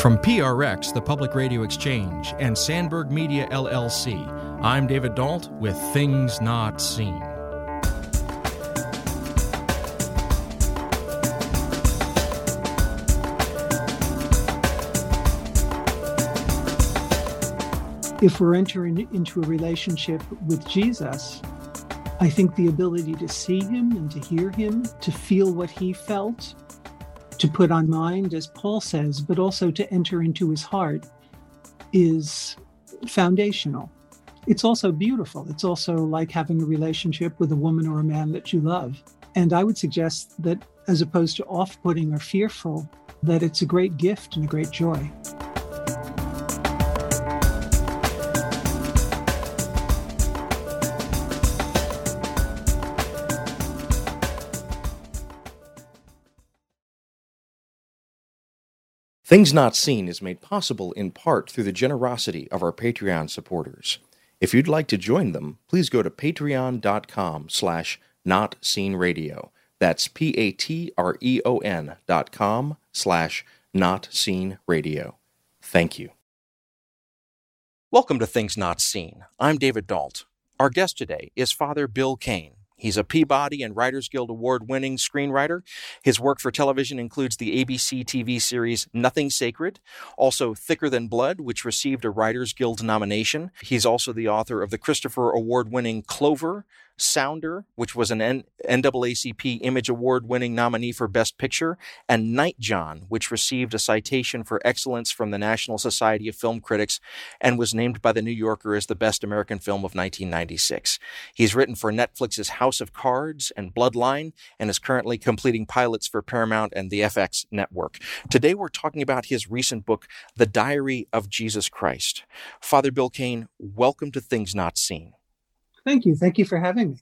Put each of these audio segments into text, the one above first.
From PRX, the Public Radio Exchange, and Sandberg Media LLC, I'm David Dault with Things Not Seen. If we're entering into a relationship with Jesus, I think the ability to see him and to hear him, to feel what he felt, to put on mind, as Paul says, but also to enter into his heart is foundational. It's also beautiful. It's also like having a relationship with a woman or a man that you love. And I would suggest that as opposed to off putting or fearful, that it's a great gift and a great joy. Things Not Seen is made possible in part through the generosity of our Patreon supporters. If you'd like to join them, please go to patreon.com slash notseenradio. That's P-A-T-R-E-O-N dot com slash notseenradio. Thank you. Welcome to Things Not Seen. I'm David Dault. Our guest today is Father Bill Cain. He's a Peabody and Writers Guild Award winning screenwriter. His work for television includes the ABC TV series Nothing Sacred, also Thicker Than Blood, which received a Writers Guild nomination. He's also the author of the Christopher Award winning Clover, Sounder, which was an NAACP Image Award winning nominee for Best Picture, and Nightjohn, which received a citation for excellence from the National Society of Film Critics and was named by The New Yorker as the best American film of 1996. He's written for Netflix's House of Cards and Bloodline and is currently completing pilots for Paramount and the FX network. Today we're talking about his recent book, The Diary of Jesus Christ. Father Bill Cain, welcome to Things Not Seen. Thank you. Thank you for having me.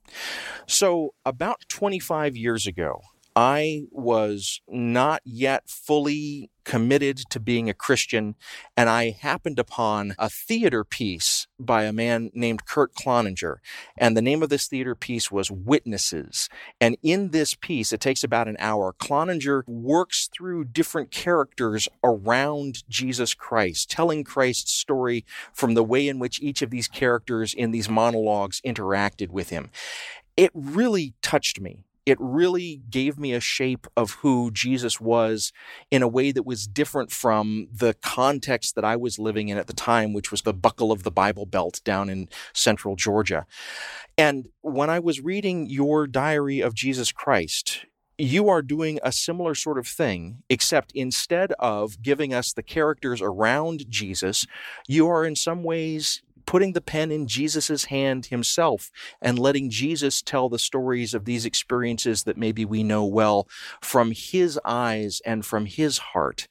So, about 25 years ago, I was not yet fully committed to being a Christian, and I happened upon a theater piece by a man named Kurt Cloninger. And the name of this theater piece was Witnesses. And in this piece, it takes about an hour, Cloninger works through different characters around Jesus Christ, telling Christ's story from the way in which each of these characters in these monologues interacted with him. It really touched me it really gave me a shape of who Jesus was in a way that was different from the context that I was living in at the time, which was the buckle of the Bible Belt down in central Georgia. And when I was reading your diary of Jesus Christ, you are doing a similar sort of thing, except instead of giving us the characters around Jesus, you are in some ways putting the pen in Jesus' hand himself and letting Jesus tell the stories of these experiences that maybe we know well from his eyes and from his heart.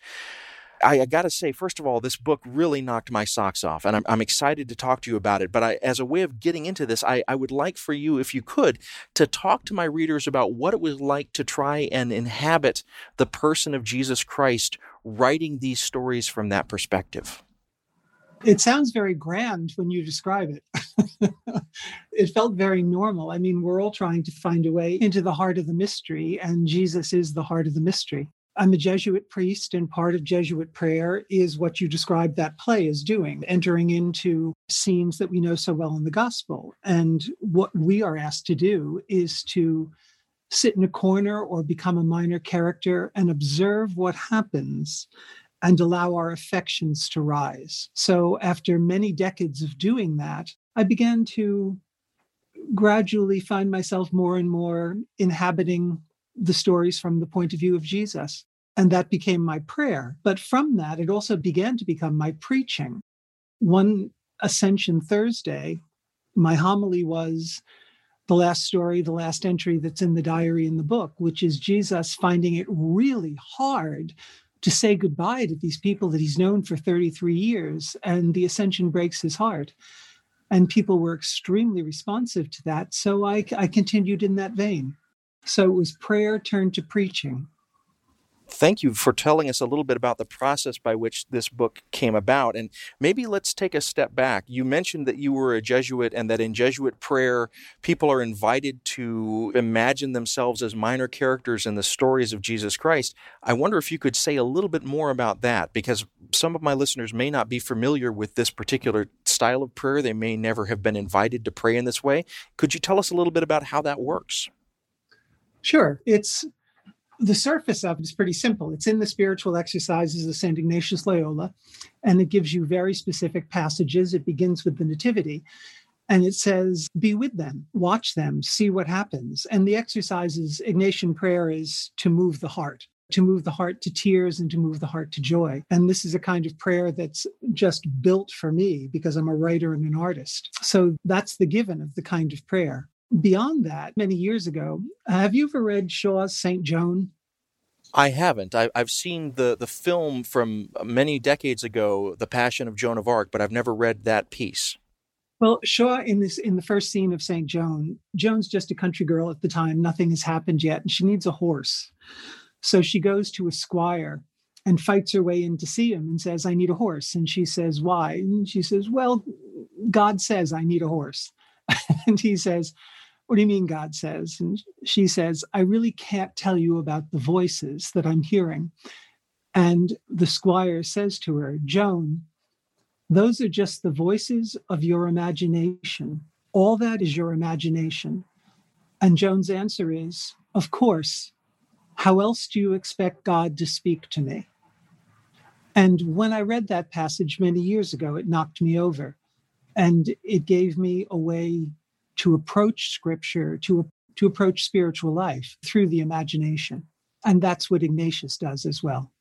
I, I got to say, first of all, this book really knocked my socks off, and I'm, I'm excited to talk to you about it. But I, as a way of getting into this, I, I would like for you, if you could, to talk to my readers about what it was like to try and inhabit the person of Jesus Christ, writing these stories from that perspective. It sounds very grand when you describe it. it felt very normal. I mean, we're all trying to find a way into the heart of the mystery, and Jesus is the heart of the mystery. I'm a Jesuit priest, and part of Jesuit prayer is what you described that play as doing, entering into scenes that we know so well in the gospel. And what we are asked to do is to sit in a corner or become a minor character and observe what happens and allow our affections to rise. So, after many decades of doing that, I began to gradually find myself more and more inhabiting the stories from the point of view of Jesus. And that became my prayer. But from that, it also began to become my preaching. One Ascension Thursday, my homily was the last story, the last entry that's in the diary in the book, which is Jesus finding it really hard to say goodbye to these people that he's known for 33 years. And the ascension breaks his heart. And people were extremely responsive to that. So I, I continued in that vein. So it was prayer turned to preaching. Thank you for telling us a little bit about the process by which this book came about. And maybe let's take a step back. You mentioned that you were a Jesuit and that in Jesuit prayer, people are invited to imagine themselves as minor characters in the stories of Jesus Christ. I wonder if you could say a little bit more about that, because some of my listeners may not be familiar with this particular style of prayer. They may never have been invited to pray in this way. Could you tell us a little bit about how that works? Sure. It's the surface of it is pretty simple. It's in the spiritual exercises of St. Ignatius Loyola, and it gives you very specific passages. It begins with the Nativity, and it says, Be with them, watch them, see what happens. And the exercises, Ignatian prayer is to move the heart, to move the heart to tears and to move the heart to joy. And this is a kind of prayer that's just built for me because I'm a writer and an artist. So that's the given of the kind of prayer beyond that, many years ago, have you ever read Shaw's St. Joan? I haven't. I, have seen the, the film from many decades ago, The Passion of Joan of Arc, but I've never read that piece. Well, Shaw in this in the first scene of St. Joan, Joan's just a country girl at the time. Nothing has happened yet, and she needs a horse. So she goes to a squire and fights her way in to see him and says, I need a horse. And she says, Why? And she says, Well, God says I need a horse. and he says, what do you mean, God says? And she says, I really can't tell you about the voices that I'm hearing. And the squire says to her, Joan, those are just the voices of your imagination. All that is your imagination. And Joan's answer is, Of course. How else do you expect God to speak to me? And when I read that passage many years ago, it knocked me over. And it gave me a way to approach scripture, to, to approach spiritual life through the imagination. And that's what Ignatius does as well.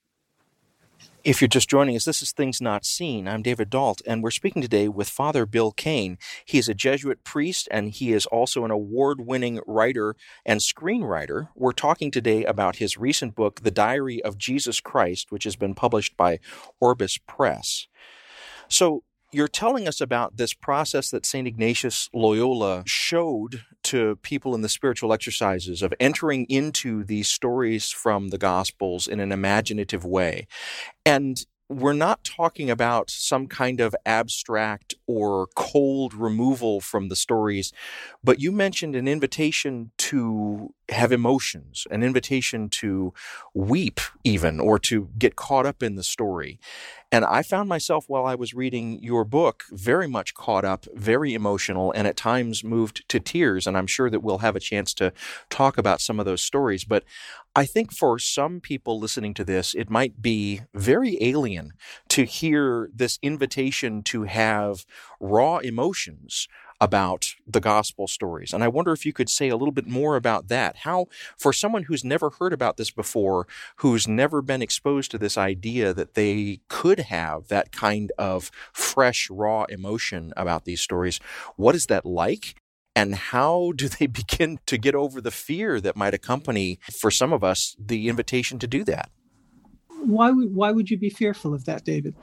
If you're just joining us, this is Things Not Seen. I'm David Dault, and we're speaking today with Father Bill Cain. He is a Jesuit priest, and he is also an award winning writer and screenwriter. We're talking today about his recent book, The Diary of Jesus Christ, which has been published by Orbis Press. So, you're telling us about this process that St. Ignatius Loyola showed to people in the spiritual exercises of entering into these stories from the Gospels in an imaginative way. And we're not talking about some kind of abstract or cold removal from the stories, but you mentioned an invitation to have emotions, an invitation to weep, even, or to get caught up in the story. And I found myself while I was reading your book very much caught up, very emotional, and at times moved to tears. And I'm sure that we'll have a chance to talk about some of those stories. But I think for some people listening to this, it might be very alien to hear this invitation to have raw emotions about the gospel stories. And I wonder if you could say a little bit more about that. How, for someone who's never heard about this before, who's never been exposed to this idea that they could have that kind of fresh, raw emotion about these stories, what is that like? And how do they begin to get over the fear that might accompany, for some of us, the invitation to do that? Why would, why would you be fearful of that, David?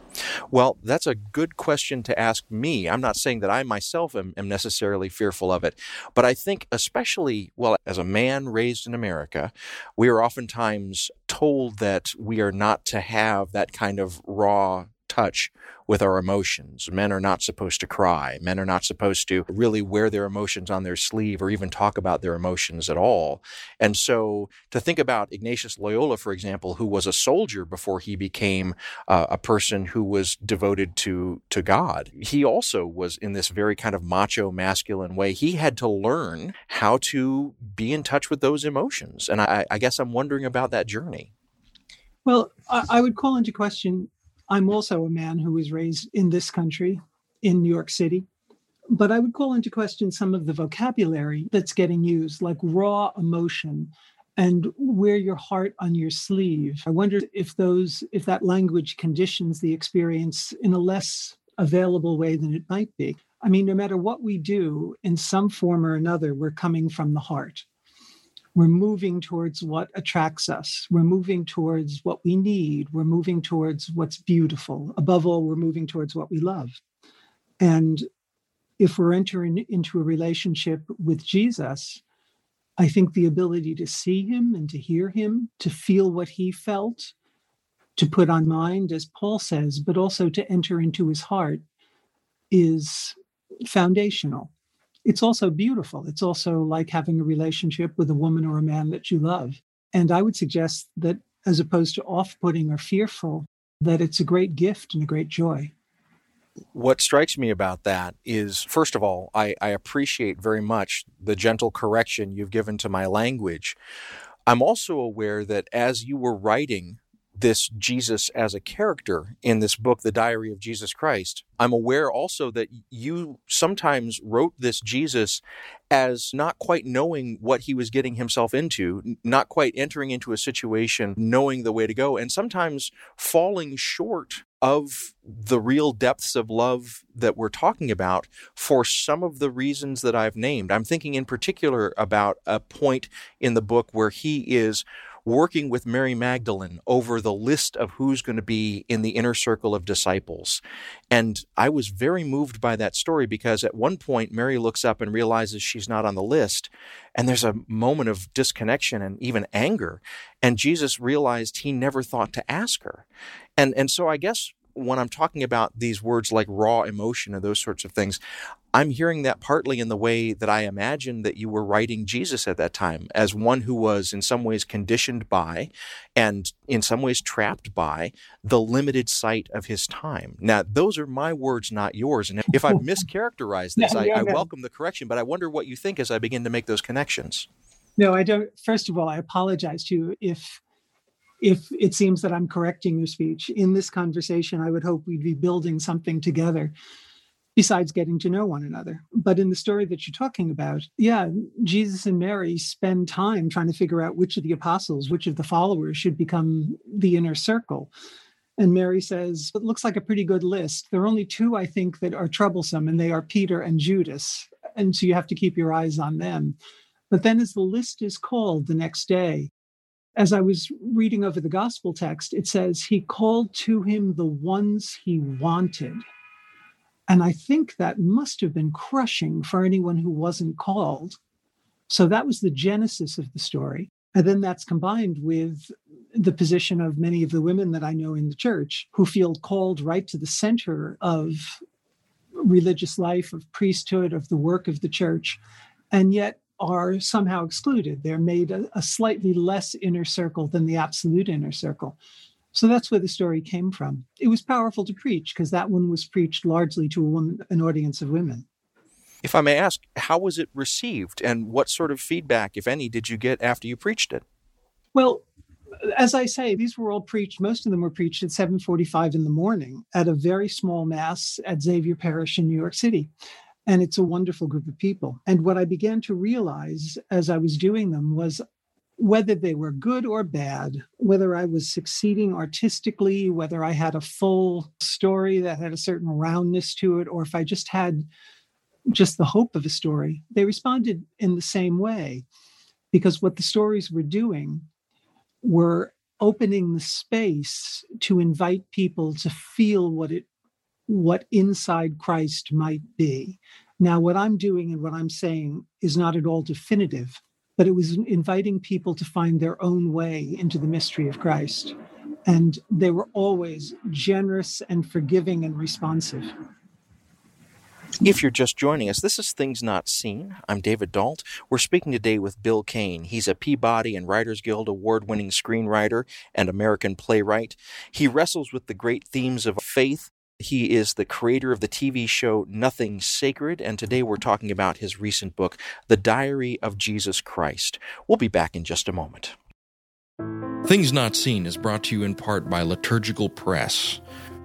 Well, that's a good question to ask me. I'm not saying that I myself am, am necessarily fearful of it, but I think, especially, well, as a man raised in America, we are oftentimes told that we are not to have that kind of raw touch with our emotions. Men are not supposed to cry. Men are not supposed to really wear their emotions on their sleeve or even talk about their emotions at all. And so to think about Ignatius Loyola, for example, who was a soldier before he became uh, a person who was devoted to, to God, he also was in this very kind of macho masculine way. He had to learn how to be in touch with those emotions. And I, I guess I'm wondering about that journey. Well, I, I would call into question I'm also a man who was raised in this country, in New York City. But I would call into question some of the vocabulary that's getting used, like raw emotion and wear your heart on your sleeve. I wonder if those if that language conditions the experience in a less available way than it might be. I mean, no matter what we do, in some form or another, we're coming from the heart. We're moving towards what attracts us. We're moving towards what we need. We're moving towards what's beautiful. Above all, we're moving towards what we love. And if we're entering into a relationship with Jesus, I think the ability to see him and to hear him, to feel what he felt, to put on mind, as Paul says, but also to enter into his heart is foundational. It's also beautiful. It's also like having a relationship with a woman or a man that you love. And I would suggest that as opposed to off putting or fearful, that it's a great gift and a great joy. What strikes me about that is, first of all, I, I, appreciate very much the gentle correction you've given to my language. I'm also aware that as you were writing this Jesus as a character in this book, The Diary of Jesus Christ. I'm aware also that you sometimes wrote this Jesus as not quite knowing what he was getting himself into, not quite entering into a situation knowing the way to go, and sometimes falling short of the real depths of love that we're talking about for some of the reasons that I've named. I'm thinking in particular about a point in the book where he is working with Mary Magdalene over the list of who's going to be in the inner circle of disciples. And I was very moved by that story because at one point, Mary looks up and realizes she's not on the list. And there's a moment of disconnection and even anger. And Jesus realized he never thought to ask her. And, and so I guess when I'm talking about these words like raw emotion and those sorts of things, I'm hearing that partly in the way that I imagine that you were writing Jesus at that time as one who was in some ways conditioned by and in some ways trapped by the limited sight of his time. Now, those are my words, not yours. And if I've mischaracterized this, I, I welcome the correction, but I wonder what you think as I begin to make those connections. No, I don't. First of all, I apologize to you if if it seems that I'm correcting your speech. In this conversation, I would hope we'd be building something together besides getting to know one another. But in the story that you're talking about, yeah, Jesus and Mary spend time trying to figure out which of the apostles, which of the followers should become the inner circle. And Mary says, It looks like a pretty good list. There are only two, I think, that are troublesome, and they are Peter and Judas. And so you have to keep your eyes on them. But then, as the list is called the next day, as I was reading over the gospel text, it says, He called to him the ones he wanted. And I think that must have been crushing for anyone who wasn't called. So that was the genesis of the story. And then that's combined with the position of many of the women that I know in the church who feel called right to the center of religious life, of priesthood, of the work of the church. And yet are somehow excluded. They're made a, a, slightly less inner circle than the absolute inner circle. So that's where the story came from. It was powerful to preach because that one was preached largely to a woman, an audience of women. If I may ask, how was it received and what sort of feedback, if any, did you get after you preached it? Well, as I say, these were all preached. Most of them were preached at 7:45 in the morning at a very small mass at Xavier Parish in New York City. And it's a wonderful group of people. And what I began to realize as I was doing them was whether they were good or bad, whether I was succeeding artistically, whether I had a full story that had a certain roundness to it, or if I just had just the hope of a story, they responded in the same way. Because what the stories were doing were opening the space to invite people to feel what it what inside Christ might be. Now, what I'm doing and what I'm saying is not at all definitive, but it was inviting people to find their own way into the mystery of Christ. And they were always generous and forgiving and responsive. If you're just joining us, this is Things Not Seen. I'm David Dault. We're speaking today with Bill Cain. He's a Peabody and Writers Guild award winning screenwriter and American playwright. He wrestles with the great themes of faith, he is the creator of the TV show Nothing Sacred, and today we're talking about his recent book, The Diary of Jesus Christ. We'll be back in just a moment. Things Not Seen is brought to you in part by Liturgical Press.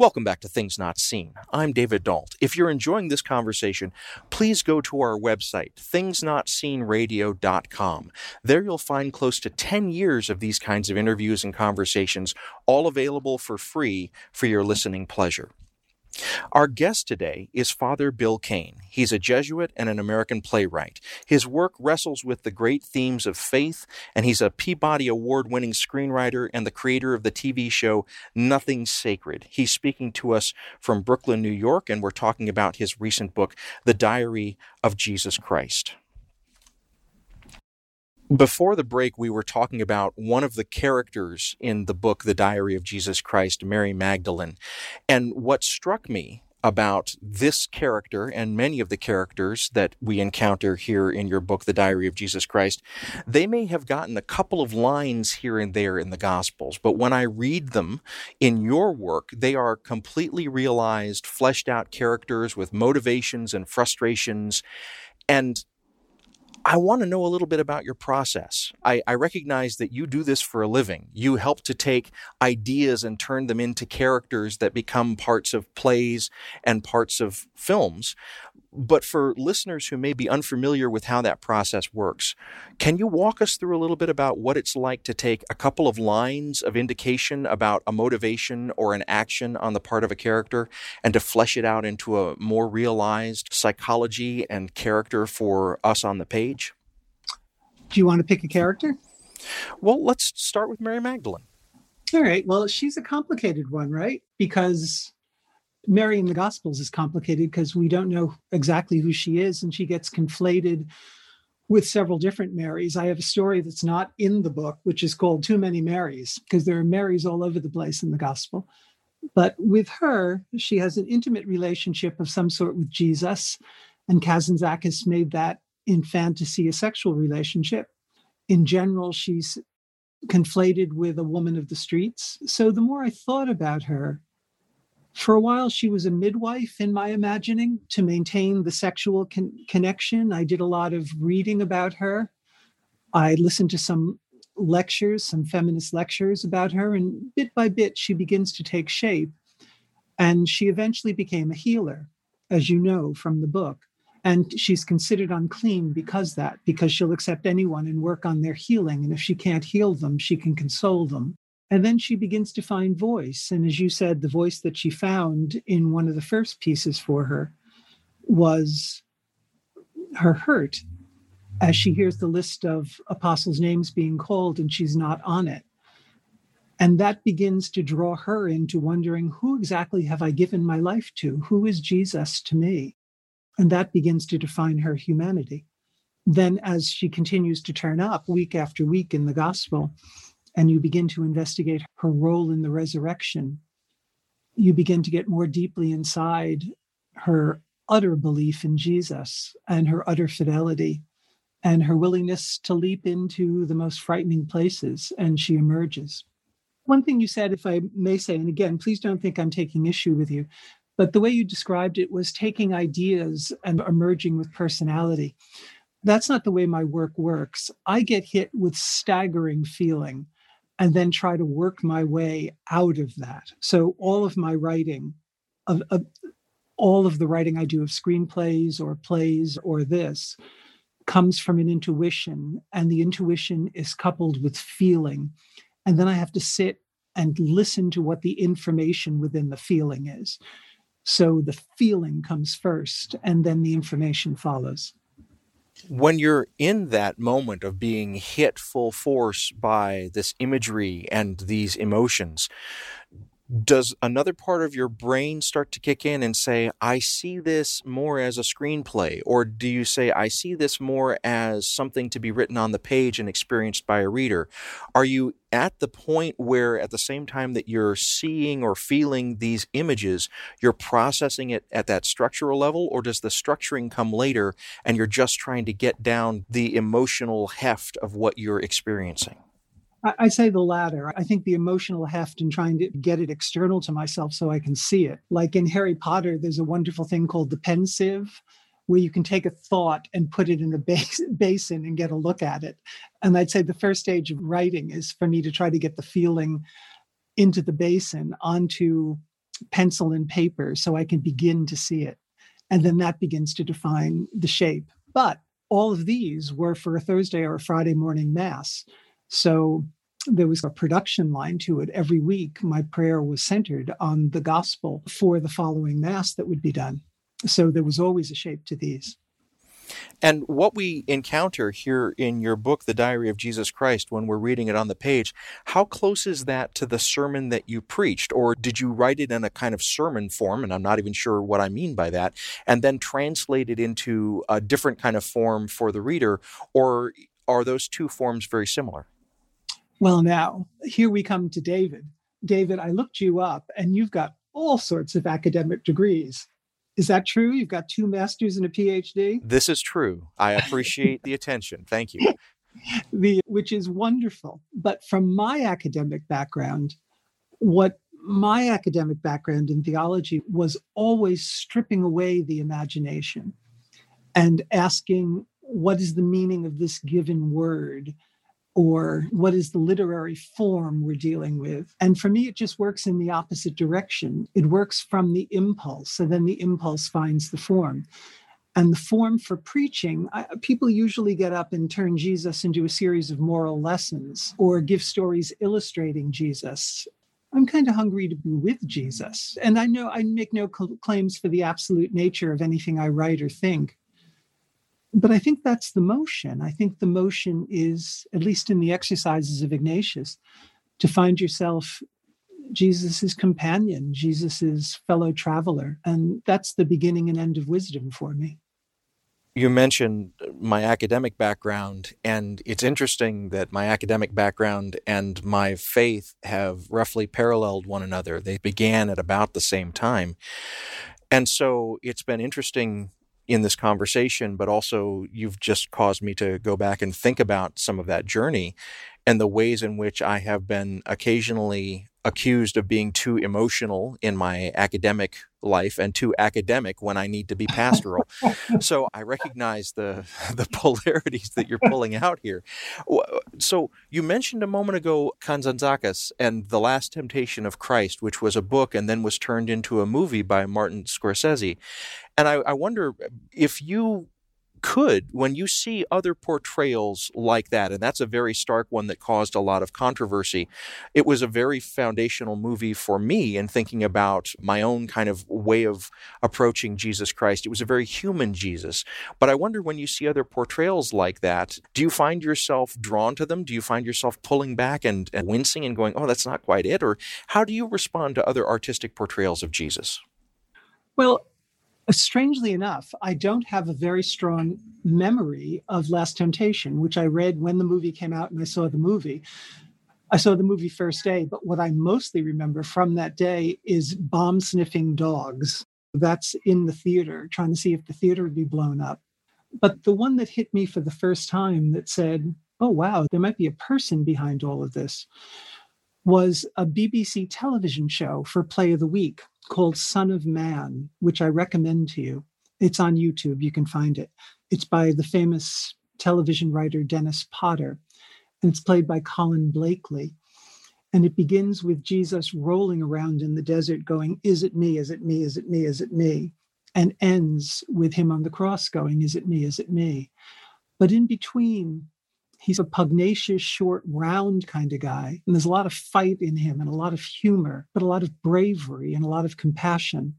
Welcome back to Things Not Seen. I'm David Dault. If you're enjoying this conversation, please go to our website, thingsnotseenradio.com. There you'll find close to 10 years of these kinds of interviews and conversations, all available for free for your listening pleasure. Our guest today is Father Bill Cain. He's a Jesuit and an American playwright. His work wrestles with the great themes of faith, and he's a Peabody Award winning screenwriter and the creator of the TV show Nothing Sacred. He's speaking to us from Brooklyn, New York, and we're talking about his recent book, The Diary of Jesus Christ. Before the break, we were talking about one of the characters in the book, The Diary of Jesus Christ, Mary Magdalene. And what struck me about this character and many of the characters that we encounter here in your book, The Diary of Jesus Christ, they may have gotten a couple of lines here and there in the Gospels, but when I read them in your work, they are completely realized, fleshed out characters with motivations and frustrations. And I want to know a little bit about your process. I, I, recognize that you do this for a living. You help to take ideas and turn them into characters that become parts of plays and parts of films. But for listeners who may be unfamiliar with how that process works, can you walk us through a little bit about what it's like to take a couple of lines of indication about a motivation or an action on the part of a character and to flesh it out into a more realized psychology and character for us on the page? Do you want to pick a character? Well, let's start with Mary Magdalene. All right. Well, she's a complicated one, right? Because Mary in the Gospels is complicated because we don't know exactly who she is, and she gets conflated with several different Marys. I have a story that's not in the book, which is called Too Many Marys, because there are Marys all over the place in the Gospel. But with her, she has an intimate relationship of some sort with Jesus, and Kazantzakis made that in fantasy a sexual relationship. In general, she's conflated with a woman of the streets. So the more I thought about her, for a while, she was a midwife in my imagining to maintain the sexual con- connection. I did a lot of reading about her. I listened to some lectures, some feminist lectures about her, and bit by bit, she begins to take shape. And she eventually became a healer, as you know from the book. And she's considered unclean because that, because she'll accept anyone and work on their healing. And if she can't heal them, she can console them. And then she begins to find voice. And as you said, the voice that she found in one of the first pieces for her was her hurt as she hears the list of apostles' names being called and she's not on it. And that begins to draw her into wondering who exactly have I given my life to? Who is Jesus to me? And that begins to define her humanity. Then, as she continues to turn up week after week in the gospel, and you begin to investigate her role in the resurrection, you begin to get more deeply inside her utter belief in Jesus and her utter fidelity and her willingness to leap into the most frightening places, and she emerges. One thing you said, if I may say, and again, please don't think I'm taking issue with you, but the way you described it was taking ideas and emerging with personality. That's not the way my work works. I get hit with staggering feeling and then try to work my way out of that. So all of my writing, of, of all of the writing I do of screenplays or plays or this, comes from an intuition, and the intuition is coupled with feeling. And then I have to sit and listen to what the information within the feeling is. So the feeling comes first, and then the information follows when you're in that moment of being hit full force by this imagery and these emotions, does another part of your brain start to kick in and say, I see this more as a screenplay? Or do you say, I see this more as something to be written on the page and experienced by a reader? Are you at the point where, at the same time that you're seeing or feeling these images, you're processing it at that structural level? Or does the structuring come later and you're just trying to get down the emotional heft of what you're experiencing? I say the latter. I think the emotional heft and trying to get it external to myself so I can see it. Like in Harry Potter, there's a wonderful thing called the Pensieve, where you can take a thought and put it in a bas- basin and get a look at it. And I'd say the first stage of writing is for me to try to get the feeling into the basin onto pencil and paper so I can begin to see it. And then that begins to define the shape. But all of these were for a Thursday or a Friday morning mass. So there was a production line to it. Every week, my prayer was centered on the gospel for the following mass that would be done. So there was always a shape to these. And what we encounter here in your book, The Diary of Jesus Christ, when we're reading it on the page, how close is that to the sermon that you preached? Or did you write it in a kind of sermon form? And I'm not even sure what I mean by that. And then translate it into a different kind of form for the reader? Or are those two forms very similar? Well, now, here we come to David. David, I looked you up and you've got all sorts of academic degrees. Is that true? You've got two masters and a PhD? This is true. I appreciate the attention. Thank you. The, which is wonderful. But from my academic background, what my academic background in theology was always stripping away the imagination and asking, what is the meaning of this given word? Or what is the literary form we're dealing with. And for me, it just works in the opposite direction. It works from the impulse, and then the impulse finds the form. And the form for preaching, I, people usually get up and turn Jesus into a series of moral lessons or give stories illustrating Jesus. I'm kind of hungry to be with Jesus. And I know I make no claims for the absolute nature of anything I write or think but I think that's the motion. I think the motion is, at least in the exercises of Ignatius, to find yourself Jesus's companion, Jesus's fellow traveler. And that's the beginning and end of wisdom for me. You mentioned my academic background, and it's interesting that my academic background and my faith have roughly paralleled one another. They began at about the same time. And so it's been interesting in this conversation, but also you've just caused me to go back and think about some of that journey and the ways in which I have been occasionally accused of being too emotional in my academic life and too academic when I need to be pastoral. so I recognize the the polarities that you're pulling out here. So you mentioned a moment ago Kazantzakis and The Last Temptation of Christ, which was a book and then was turned into a movie by Martin Scorsese. And I, I wonder uh, if you could, when you see other portrayals like that, and that's a very stark one that caused a lot of controversy, it was a very foundational movie for me in thinking about my own kind of way of approaching Jesus Christ. It was a very human Jesus. But I wonder when you see other portrayals like that, do you find yourself drawn to them? Do you find yourself pulling back and, and wincing and going, oh, that's not quite it? Or how do you respond to other artistic portrayals of Jesus? Well, Uh, strangely enough, I don't have a very strong memory of Last Temptation, which I read when the movie came out and I saw the movie. I saw the movie first day, but what I mostly remember from that day is bomb sniffing dogs. That's in the theater, trying to see if the theater would be blown up. But the one that hit me for the first time that said, oh, wow, there might be a person behind all of this was a BBC television show for Play of the Week called Son of Man, which I recommend to you. It's on YouTube, you can find it. It's by the famous television writer Dennis Potter, and it's played by Colin Blakely. And it begins with Jesus rolling around in the desert, going, Is it me? Is it me? Is it me? Is it me? And ends with him on the cross going, Is it me? Is it me? But in between, he's a pugnacious, short, round kind of guy. And there's a lot of fight in him and a lot of humor, but a lot of bravery and a lot of compassion.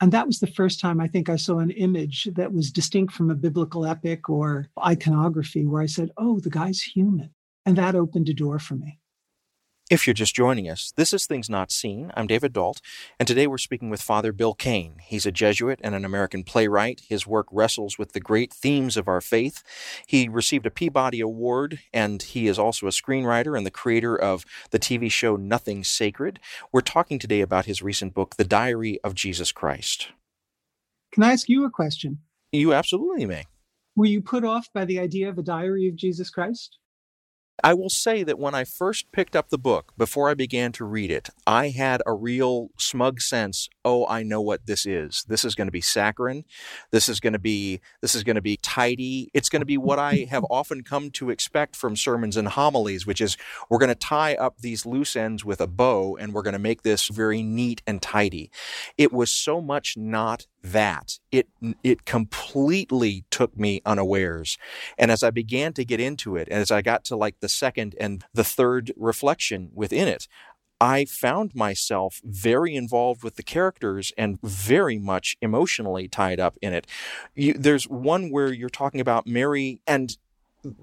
And that was the first time I think I saw an image that was distinct from a biblical epic or iconography where I said, oh, the guy's human. And that opened a door for me. If you're just joining us, this is Things Not Seen. I'm David Dault, and today we're speaking with Father Bill Cain. He's a Jesuit and an American playwright. His work wrestles with the great themes of our faith. He received a Peabody Award, and he is also a screenwriter and the creator of the TV show Nothing Sacred. We're talking today about his recent book, The Diary of Jesus Christ. Can I ask you a question? You absolutely may. Were you put off by the idea of a diary of Jesus Christ? I will say that when I first picked up the book, before I began to read it, I had a real smug sense, oh, I know what this is. This is going to be saccharine. This is going to be this is going to be tidy. It's going to be what I have often come to expect from sermons and homilies, which is we're going to tie up these loose ends with a bow and we're going to make this very neat and tidy. It was so much not that it it completely took me unawares and as i began to get into it and as i got to like the second and the third reflection within it I found myself very involved with the characters and very much emotionally tied up in it. You, there's one where you're talking about Mary and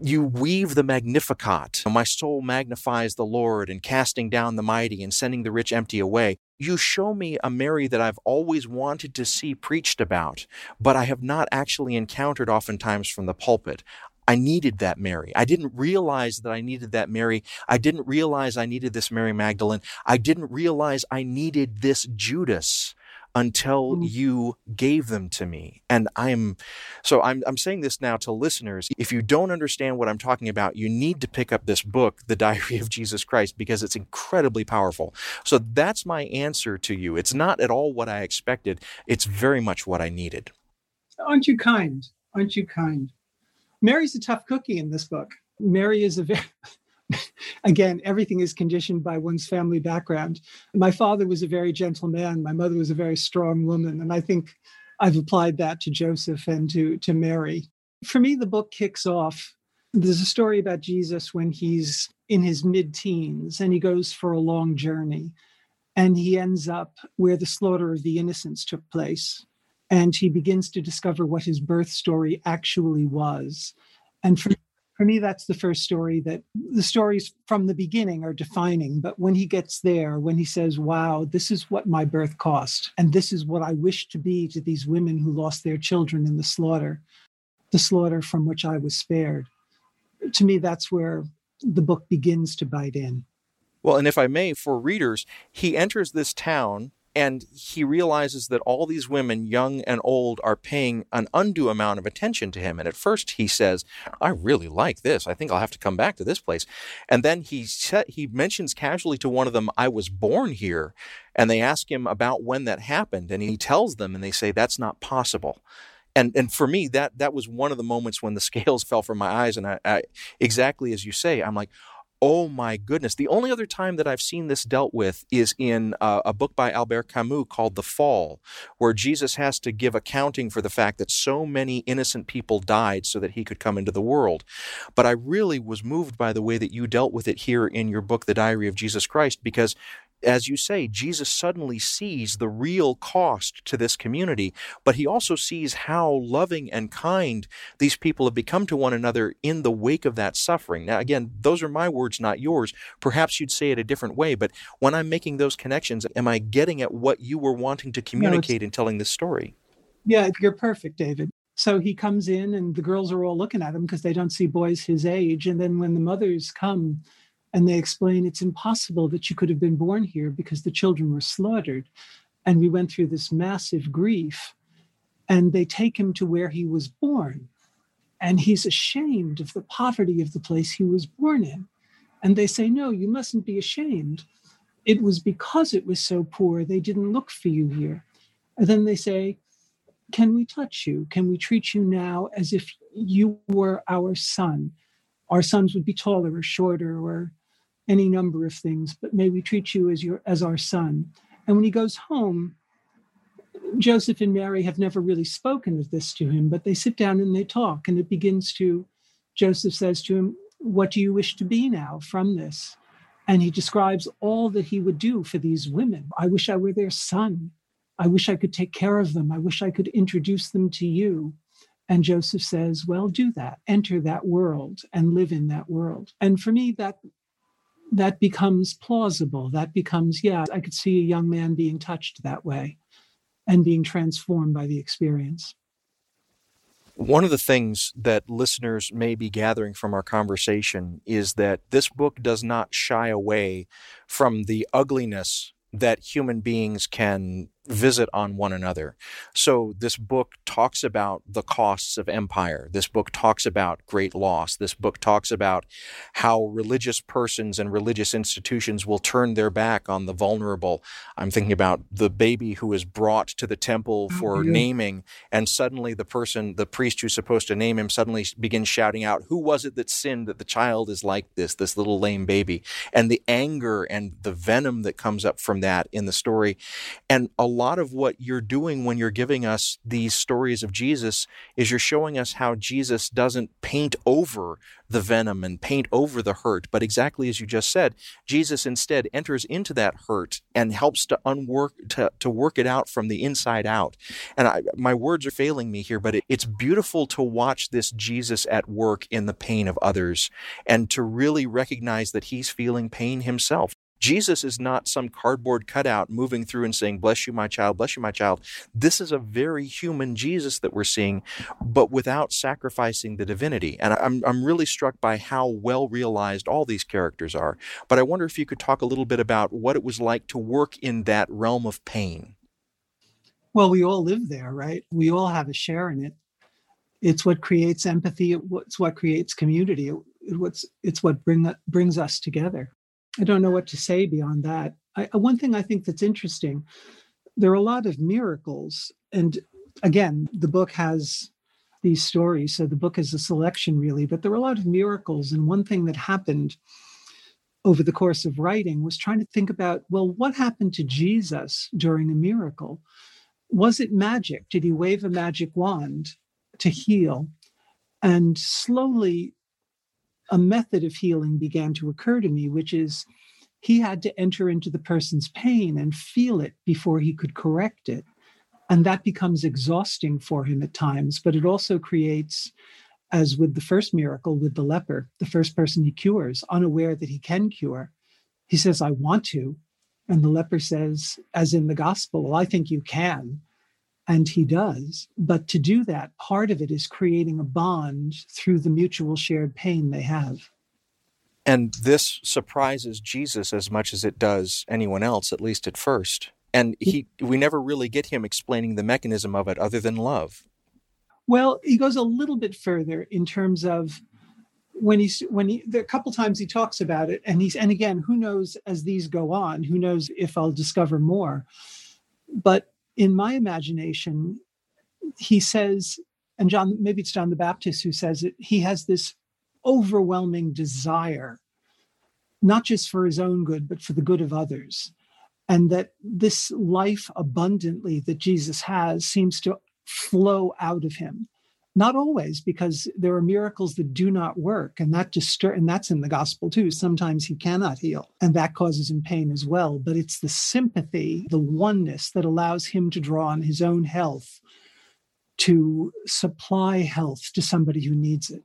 you weave the Magnificat. My soul magnifies the Lord and casting down the mighty and sending the rich empty away. You show me a Mary that I've always wanted to see preached about, but I have not actually encountered oftentimes from the pulpit. I needed that Mary. I didn't realize that I needed that Mary. I didn't realize I needed this Mary Magdalene. I didn't realize I needed this Judas until mm. you gave them to me. And I'm so I'm I'm saying this now to listeners. If you don't understand what I'm talking about, you need to pick up this book, The Diary of Jesus Christ, because it's incredibly powerful. So that's my answer to you. It's not at all what I expected. It's very much what I needed. Aren't you kind? Aren't you kind? Mary's a tough cookie in this book. Mary is a very again, everything is conditioned by one's family background. My father was a very gentle man. My mother was a very strong woman. And I think I've applied that to Joseph and to, to Mary. For me, the book kicks off. There's a story about Jesus when he's in his mid teens and he goes for a long journey. And he ends up where the slaughter of the innocents took place. And he begins to discover what his birth story actually was. And for for me, that's the first story that the stories from the beginning are defining. But when he gets there, when he says, Wow, this is what my birth cost, and this is what I wish to be to these women who lost their children in the slaughter, the slaughter from which I was spared. To me, that's where the book begins to bite in. Well, and if I may, for readers, he enters this town and he realizes that all these women, young and old, are paying an undue amount of attention to him. And at first he says, I really like this. I think I'll have to come back to this place. And then he, he mentions casually to one of them, I was born here. And they ask him about when that happened. And he tells them, and they say, That's not possible. And, and for me, that, that was one of the moments when the scales fell from my eyes. And I, I exactly as you say, I'm like, Oh my goodness. The only other time that I've seen this dealt with is in uh, a book by Albert Camus called The Fall, where Jesus has to give accounting for the fact that so many innocent people died so that he could come into the world. But I really was moved by the way that you dealt with it here in your book, The Diary of Jesus Christ, because as you say, Jesus suddenly sees the real cost to this community, but he also sees how loving and kind these people have become to one another in the wake of that suffering. Now, again, those are my words, not yours. Perhaps you'd say it a different way, but when I'm making those connections, am I getting at what you were wanting to communicate no, in telling this story? Yeah, you're perfect, David. So he comes in, and the girls are all looking at him because they don't see boys his age. And then when the mothers come, and they explain it's impossible that you could have been born here because the children were slaughtered. And we went through this massive grief. And they take him to where he was born. And he's ashamed of the poverty of the place he was born in. And they say, No, you mustn't be ashamed. It was because it was so poor, they didn't look for you here. And then they say, Can we touch you? Can we treat you now as if you were our son? Our sons would be taller or shorter or any number of things, but may we treat you as your as our son. And when he goes home, Joseph and Mary have never really spoken of this to him, but they sit down and they talk, and it begins to Joseph says to him, What do you wish to be now from this? And he describes all that he would do for these women. I wish I were their son. I wish I could take care of them. I wish I could introduce them to you. And Joseph says, Well, do that. Enter that world and live in that world. And for me, that that becomes plausible. That becomes, yeah, I could see a young man being touched that way and being transformed by the experience. One of the things that listeners may be gathering from our conversation is that this book does not shy away from the ugliness that human beings can visit on one another. So, this book talks about the costs of empire. This book talks about great loss. This book talks about how religious persons and religious institutions will turn their back on the vulnerable. I'm thinking about the baby who is brought to the temple oh, for yeah. naming, and suddenly the person, the priest who's supposed to name him, suddenly begins shouting out, Who was it that sinned that the child is like this, this little lame baby? And the anger and the venom that comes up from that in the story. And a lot of what you're doing when you're giving us these stories of Jesus is you're showing us how Jesus doesn't paint over the venom and paint over the hurt, but exactly as you just said, Jesus instead enters into that hurt and helps to unwork to, to work it out from the inside out. And I, my words are failing me here, but it, it's beautiful to watch this Jesus at work in the pain of others and to really recognize that he's feeling pain himself. Jesus is not some cardboard cutout moving through and saying, Bless you, my child, bless you, my child. This is a very human Jesus that we're seeing, but without sacrificing the divinity. And I'm, I'm really struck by how well realized all these characters are. But I wonder if you could talk a little bit about what it was like to work in that realm of pain. Well, we all live there, right? We all have a share in it. It's what creates empathy. It's what creates community. It's, it's what bring, brings us together. I don't know what to say beyond that. I, uh, one thing I think that's interesting, there are a lot of miracles. And again, the book has these stories. So the book is a selection, really, but there are a lot of miracles. And one thing that happened over the course of writing was trying to think about well, what happened to Jesus during a miracle? Was it magic? Did he wave a magic wand to heal? And slowly a method of healing began to occur to me, which is he had to enter into the person's pain and feel it before he could correct it. And that becomes exhausting for him at times, but it also creates, as with the first miracle with the leper, the first person he cures, unaware that he can cure. He says, I want to. And the leper says, as in the gospel, well, I think you can. And he does. But to do that, part of it is creating a bond through the mutual shared pain they have. And this surprises Jesus as much as it does anyone else, at least at first. And he we never really get him explaining the mechanism of it other than love. Well, he goes a little bit further in terms of when he's when he a couple times he talks about it and he's and again who knows as these go on who knows if i'll discover more but in my imagination, he says, and John, maybe it's John the Baptist who says it, he has this overwhelming desire, not just for his own good, but for the good of others. And that this life abundantly that Jesus has seems to flow out of him. Not always, because there are miracles that do not work, and that distur- and that's in the gospel too. Sometimes he cannot heal, and that causes him pain as well. But it's the sympathy, the oneness that allows him to draw on his own health to supply health to somebody who needs it.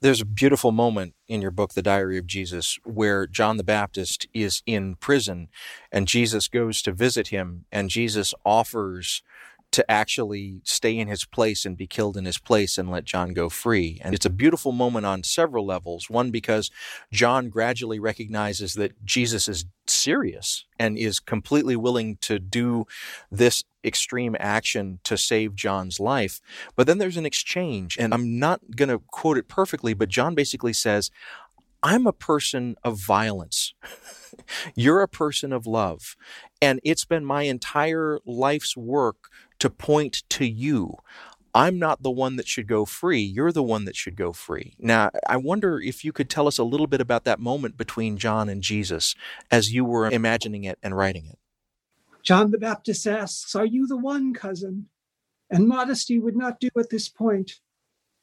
There's a beautiful moment in your book, The Diary of Jesus, where John the Baptist is in prison and Jesus goes to visit him, and Jesus offers to actually stay in his place and be killed in his place and let John go free. And it's a beautiful moment on several levels. One, because John gradually recognizes that Jesus is serious and is completely willing to do this extreme action to save John's life. But then there's an exchange, and I'm not going to quote it perfectly, but John basically says, I'm a person of violence. You're a person of love. And it's been my entire life's work to point to you. I'm not the one that should go free. You're the one that should go free. Now, I wonder if you could tell us a little bit about that moment between John and Jesus as you were imagining it and writing it. John the Baptist asks, Are you the one, cousin? And modesty would not do at this point.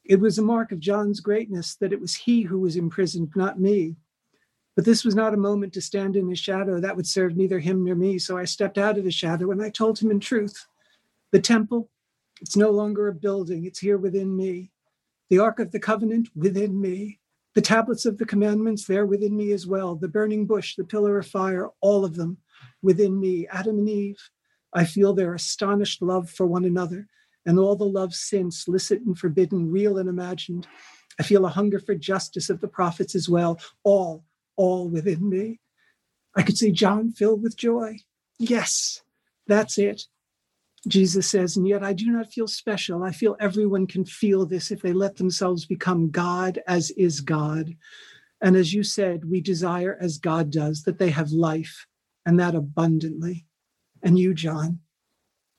It was a mark of John's greatness that it was he who was imprisoned, not me. But this was not a moment to stand in his shadow. That would serve neither him nor me. So I stepped out of the shadow and I told him in truth the temple, it's no longer a building, it's here within me. The Ark of the Covenant within me. The tablets of the commandments, there within me as well. The burning bush, the pillar of fire, all of them within me. Adam and Eve, I feel their astonished love for one another and all the love since, licit and forbidden, real and imagined. I feel a hunger for justice of the prophets as well, all, all within me. I could see John filled with joy. Yes, That's it. Jesus says, and yet I do not feel special. I feel everyone can feel this if they let themselves become God as is God. And as you said, we desire as God does that they have life and that abundantly. And you, John,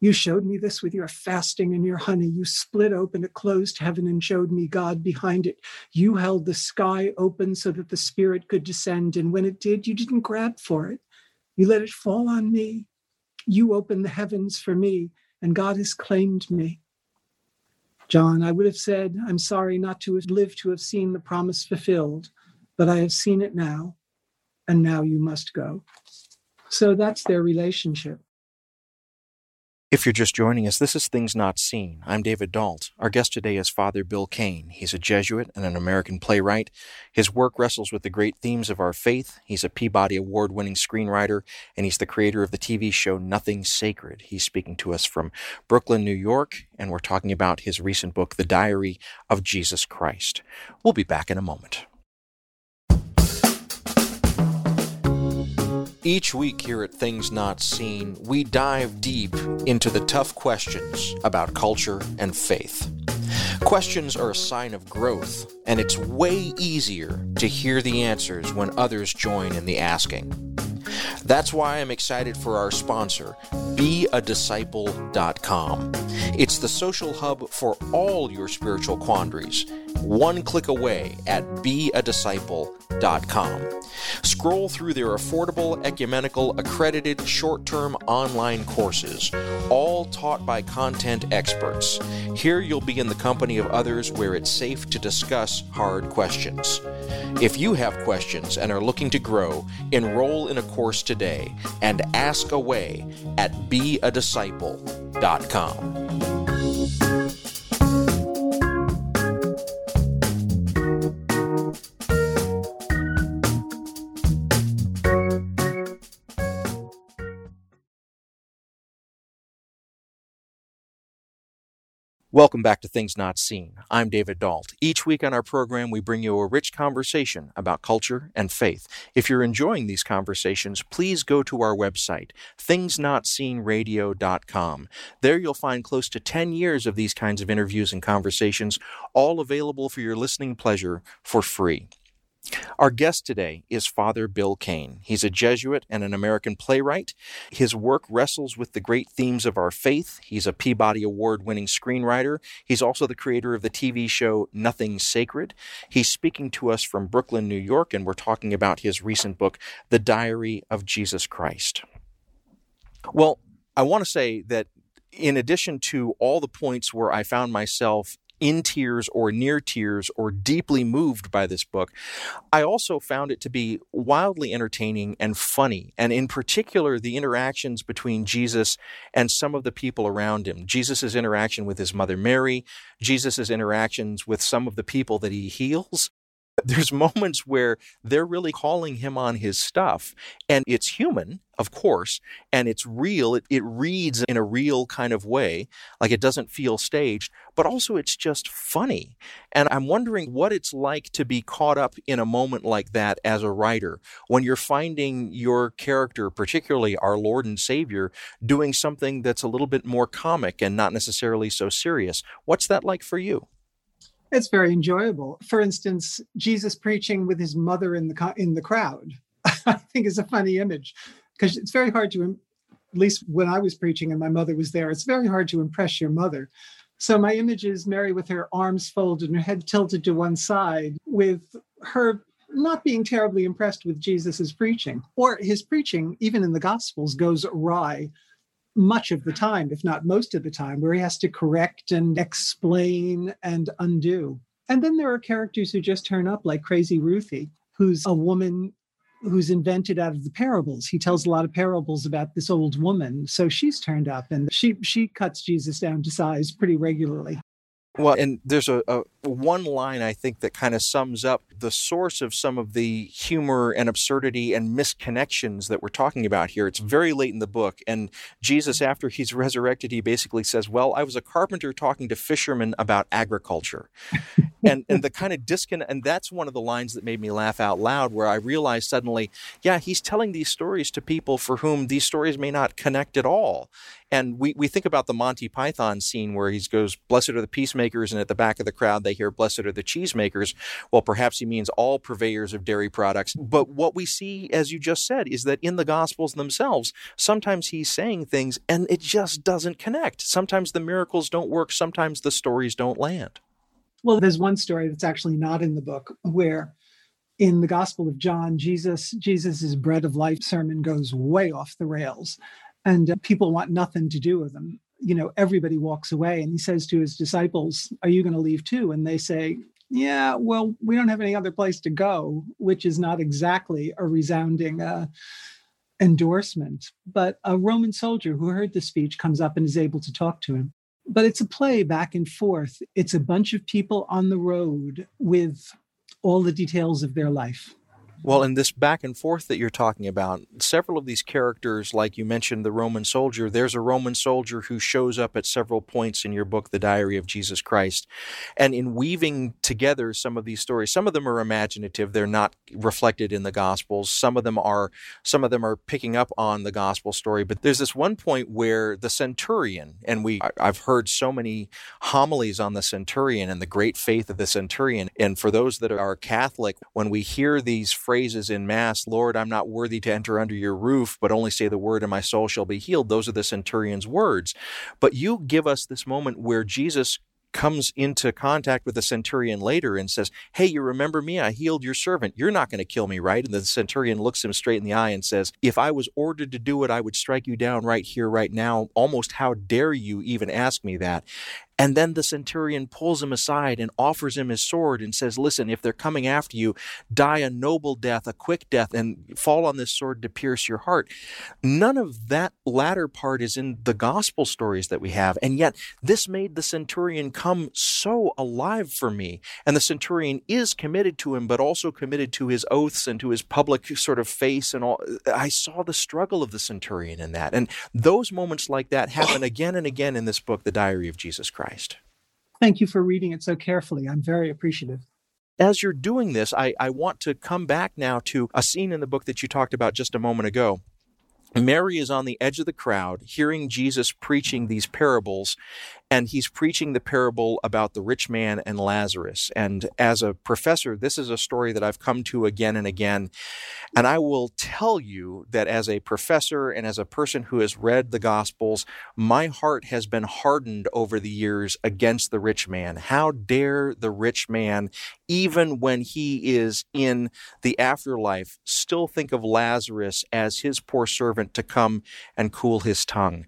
you showed me this with your fasting and your honey. You split open a closed heaven and showed me God behind it. You held the sky open so that the Spirit could descend. And when it did, you didn't grab for it. You let it fall on me. You opened the heavens for me, and God has claimed me. John, I would have said, I'm sorry not to have lived to have seen the promise fulfilled, but I have seen it now, and now you must go. So that's their relationship. If you're just joining us, this is Things Not Seen. I'm David Dault. Our guest today is Father Bill Cain. He's a Jesuit and an American playwright. His work wrestles with the great themes of our faith. He's a Peabody Award winning screenwriter, and he's the creator of the TV show Nothing Sacred. He's speaking to us from Brooklyn, New York, and we're talking about his recent book, The Diary of Jesus Christ. We'll be back in a moment. Each week here at Things Not Seen, we dive deep into the tough questions about culture and faith. Questions are a sign of growth, and it's way easier to hear the answers when others join in the asking. That's why I'm excited for our sponsor, beadisciple.com. It's the social hub for all your spiritual quandaries one click away at beadisciple.com. Scroll through their affordable, ecumenical, accredited short term online courses, all taught by content experts. Here you'll be in the company of others where it's safe to discuss hard questions. If you have questions and are looking to grow, enroll in a course today and ask away at beadisciple.com. Welcome back to Things Not Seen. I'm David Dault. Each week on our program, we bring you a rich conversation about culture and faith. If you're enjoying these conversations, please go to our website, thingsnotseenradio.com. There you'll find close to 10 years of these kinds of interviews and conversations, all available for your listening pleasure for free. Our guest today is Father Bill Cain. He's a Jesuit and an American playwright. His work wrestles with the great themes of our faith. He's a Peabody Award winning screenwriter. He's also the creator of the TV show Nothing Sacred. He's speaking to us from Brooklyn, New York, and we're talking about his recent book, The Diary of Jesus Christ. Well, I want to say that in addition to all the points where I found myself in tears or near tears or deeply moved by this book. I also found it to be wildly entertaining and funny, and in particular, the interactions between Jesus and some of the people around him. Jesus' interaction with his mother Mary, Jesus' interactions with some of the people that he heals, there's moments where they're really calling him on his stuff and it's human of course and it's real it, it reads in a real kind of way like it doesn't feel staged but also it's just funny and i'm wondering what it's like to be caught up in a moment like that as a writer when you're finding your character particularly our lord and savior doing something that's a little bit more comic and not necessarily so serious. What's that like for you it's very enjoyable. For instance, Jesus preaching with his mother in the in the crowd, I think is a funny image because it's very hard to, at least when I was preaching and my mother was there, it's very hard to impress your mother. So my image is Mary with her arms folded and her head tilted to one side, with her not being terribly impressed with Jesus's preaching or his preaching, even in the Gospels, goes awry much of the time, if not most of the time, where he has to correct and explain and undo. And then there are characters who just turn up, like Crazy Ruthie, who's a woman who's invented out of the parables. He tells a lot of parables about this old woman. So she's turned up and she she cuts Jesus down to size pretty regularly. Well, and there's a, a one line I think that kind of sums up the source of some of the humor and absurdity and misconnections that we're talking about here. It's very late in the book, and Jesus, after he's resurrected, he basically says, Well, I was a carpenter talking to fishermen about agriculture. and and the kind of disconnect and that's one of the lines that made me laugh out loud where I realized suddenly, yeah, he's telling these stories to people for whom these stories may not connect at all. And we, we think about the Monty Python scene where he goes, Blessed are the peacemakers, and at the back of the crowd they hear, Blessed are the cheesemakers. Well, perhaps he means all purveyors of dairy products. But what we see, as you just said, is that in the Gospels themselves, sometimes he's saying things and it just doesn't connect. Sometimes the miracles don't work, sometimes the stories don't land. Well, there's one story that's actually not in the book where in the Gospel of John, Jesus Jesus's bread of life sermon goes way off the rails and uh, people want nothing to do with him. You know, everybody walks away, and he says to his disciples, Are you going to leave too? And they say, Yeah, well, we don't have any other place to go, which is not exactly a resounding uh, endorsement. But a Roman soldier who heard the speech comes up and is able to talk to him. But it's a play back and forth. It's a bunch of people on the road with all the details of their life. Well, in this back and forth that you're talking about, several of these characters, like you mentioned, the Roman soldier, there's a Roman soldier who shows up at several points in your book, The Diary of Jesus Christ. And in weaving together some of these stories, some of them are imaginative, they're not reflected in the Gospels. Some of them are some of them are picking up on the gospel story. But there's this one point where the centurion, and we I've heard so many homilies on the centurion and the great faith of the centurion. And for those that are Catholic, when we hear these phrases in Mass, Lord, I'm not worthy to enter under your roof, but only say the word and my soul shall be healed. Those are the centurion's words. But you give us this moment where Jesus comes into contact with the centurion later and says, Hey, you remember me? I healed your servant. You're not going to kill me, right? And the centurion looks him straight in the eye and says, If I was ordered to do it, I would strike you down right here, right now. Almost how dare you even ask me that? And then the centurion pulls him aside and offers him his sword and says, Listen, if they're coming after you, die a noble death, a quick death, and fall on this sword to pierce your heart. None of that latter part is in the gospel stories that we have. And yet, this made the centurion come so alive for me. And the centurion is committed to him, but also committed to his oaths and to his public sort of face and all. I saw the struggle of the centurion in that. And those moments like that happen again and again in this book, The Diary of Jesus Christ. Christ. Thank you for reading it so carefully. I'm very appreciative. As you're doing this, I, I want to come back now to a scene in the book that you talked about just a moment ago. Mary is on the edge of the crowd, hearing Jesus preaching these parables, and he's preaching the parable about the rich man and Lazarus. And as a professor, this is a story that I've come to again and again. And I will tell you that as a professor and as a person who has read the Gospels, my heart has been hardened over the years against the rich man. How dare the rich man, even when he is in the afterlife, still think of Lazarus as his poor servant to come and cool his tongue?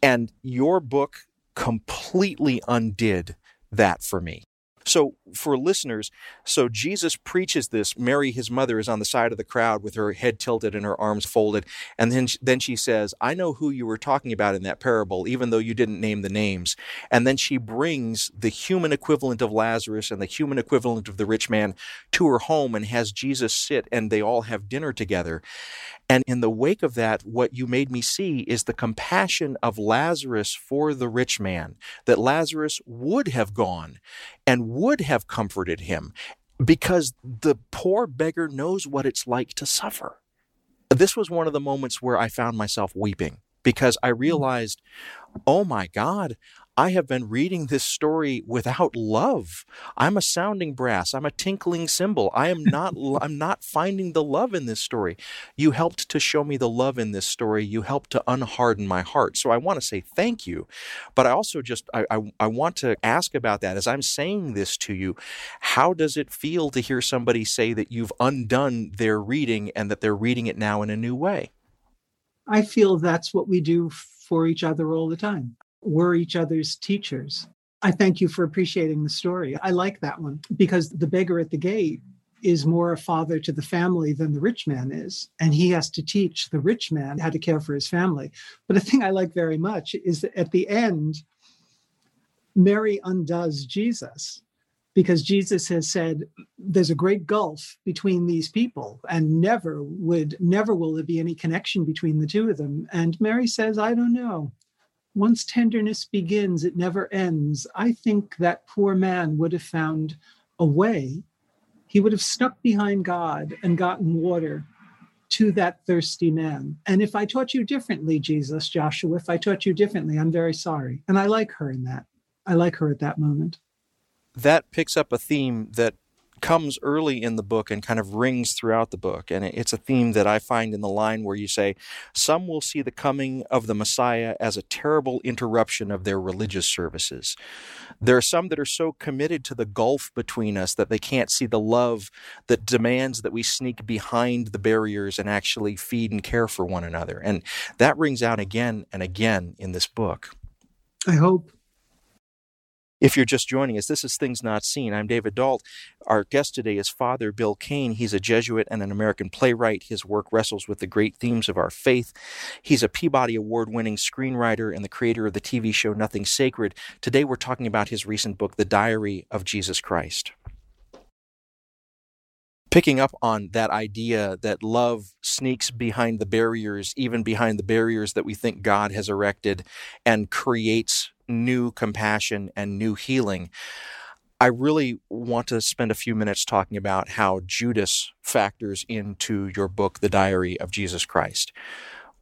And your book completely undid that for me. So, for listeners, so Jesus preaches this. Mary, his mother, is on the side of the crowd with her head tilted and her arms folded. And then, then she says, I know who you were talking about in that parable, even though you didn't name the names. And then she brings the human equivalent of Lazarus and the human equivalent of the rich man to her home and has Jesus sit and they all have dinner together. And in the wake of that, what you made me see is the compassion of Lazarus for the rich man, that Lazarus would have gone and would have comforted him because the poor beggar knows what it's like to suffer. This was one of the moments where I found myself weeping because I mm. realized, oh my God, I have been reading this story without love. I'm a sounding brass. I'm a tinkling cymbal. I am not I'm not finding the love in this story. You helped to show me the love in this story. You helped to unharden my heart. So I want to say thank you. But I also just I, I, I want to ask about that. As I'm saying this to you, how does it feel to hear somebody say that you've undone their reading and that they're reading it now in a new way? I feel that's what we do for each other all the time we're each other's teachers. I thank you for appreciating the story. I like that one because the beggar at the gate is more a father to the family than the rich man is. And he has to teach the rich man how to care for his family. But the thing I like very much is that at the end, Mary undoes Jesus because Jesus has said there's a great gulf between these people and never would never will there be any connection between the two of them and Mary says I don't know once tenderness begins it never ends I think that poor man would have found a way he would have stuck behind God and gotten water to that thirsty man. And if I taught you differently, Jesus, Joshua, if I taught you differently, I'm very sorry. And I like her in that. I like her at that moment. That picks up a theme that comes early in the book and kind of rings throughout the book. And it's a theme that I find in the line where you say, Some will see the coming of the Messiah as a terrible interruption of their religious services. There are some that are so committed to the gulf between us that they can't see the love that demands that we sneak behind the barriers and actually feed and care for one another. And that rings out again and again in this book. I hope. If you're just joining us, this is Things Not Seen. I'm David Dault. Our guest today is Father Bill Cain. He's a Jesuit and an American playwright. His work wrestles with the great themes of our faith. He's a Peabody Award winning screenwriter and the creator of the TV show Nothing Sacred. Today we're talking about his recent book, The Diary of Jesus Christ picking up on that idea that love sneaks behind the barriers, even behind the barriers that we think God has erected, and creates new compassion and new healing. I really want to spend a few minutes talking about how Judas factors into your book, The Diary of Jesus Christ.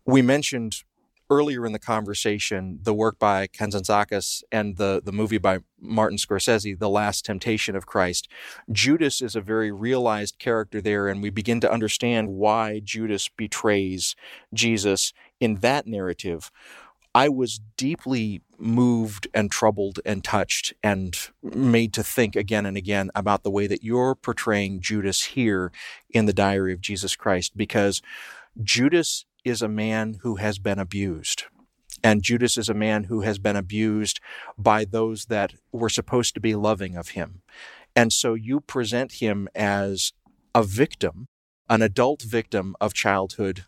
We mentioned earlier in the conversation the work by Kazantzakis and the, the movie by Martin Scorsese, The Last Temptation of Christ. Judas is a very realized character there, and we begin to understand why Judas betrays Jesus in that narrative. I was deeply moved and troubled and touched and made to think again and again about the way that you're portraying Judas here in the diary of Jesus Christ because Judas is a man who has been abused. And Judas is a man who has been abused by those that were supposed to be loving of him. And so you present him as a victim, an adult victim of childhood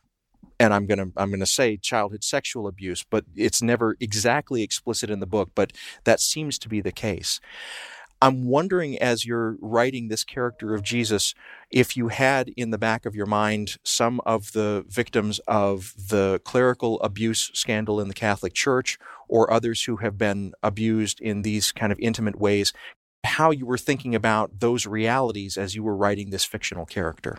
and I'm going to I'm going to say childhood sexual abuse, but it's never exactly explicit in the book, but that seems to be the case. I'm wondering as you're writing this character of Jesus if you had in the back of your mind some of the victims of the clerical abuse scandal in the Catholic Church or others who have been abused in these kind of intimate ways, how you were thinking about those realities as you were writing this fictional character.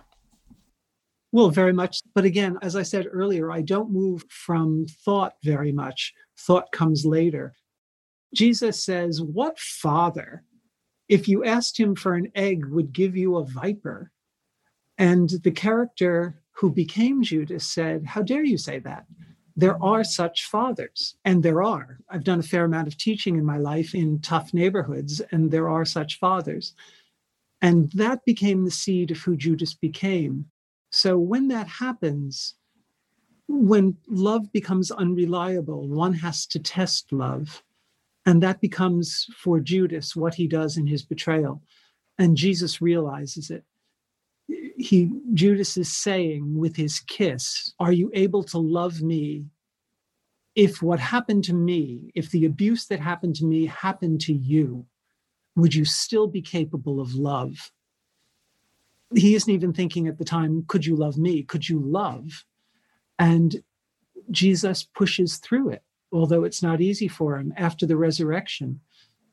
Well, very much. But again, as I said earlier, I don't move from thought very much. Thought comes later. Jesus says, What father, if you asked him for an egg, would give you a viper? And the character who became Judas said, How dare you say that? There are such fathers, and there are. I've done a fair amount of teaching in my life in tough neighborhoods, and there are such fathers. And that became the seed of who Judas became. So when that happens, when love becomes unreliable, one has to test love. And that becomes for Judas what he does in his betrayal. And Jesus realizes it. He Judas is saying with his kiss, Are you able to love me if what happened to me, if the abuse that happened to me happened to you? Would you still be capable of love? He isn't even thinking at the time, could you love me? Could you love? And Jesus pushes through it, although it's not easy for him after the resurrection.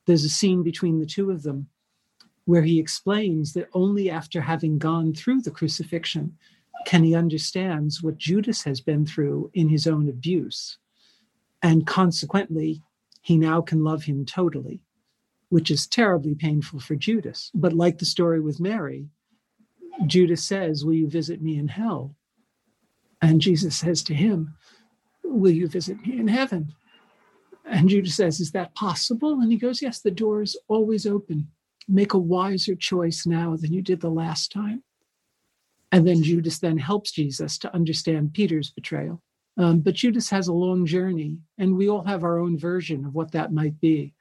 There's a scene between the two of them where he explains that only after having gone through the crucifixion can he understands what Judas has been through in his own abuse. And consequently, he now can love him totally, which is terribly painful for Judas. But like the story with Mary, Judas says, Will you visit me in hell? And Jesus says to him, Will you visit me in heaven? And Judas says, Is that possible? And he goes, Yes, the door is always open. Make a wiser choice now than you did the last time. And then Judas then helps Jesus to understand Peter's betrayal. Um, but Judas has a long journey, and we all have our own version of what that might be.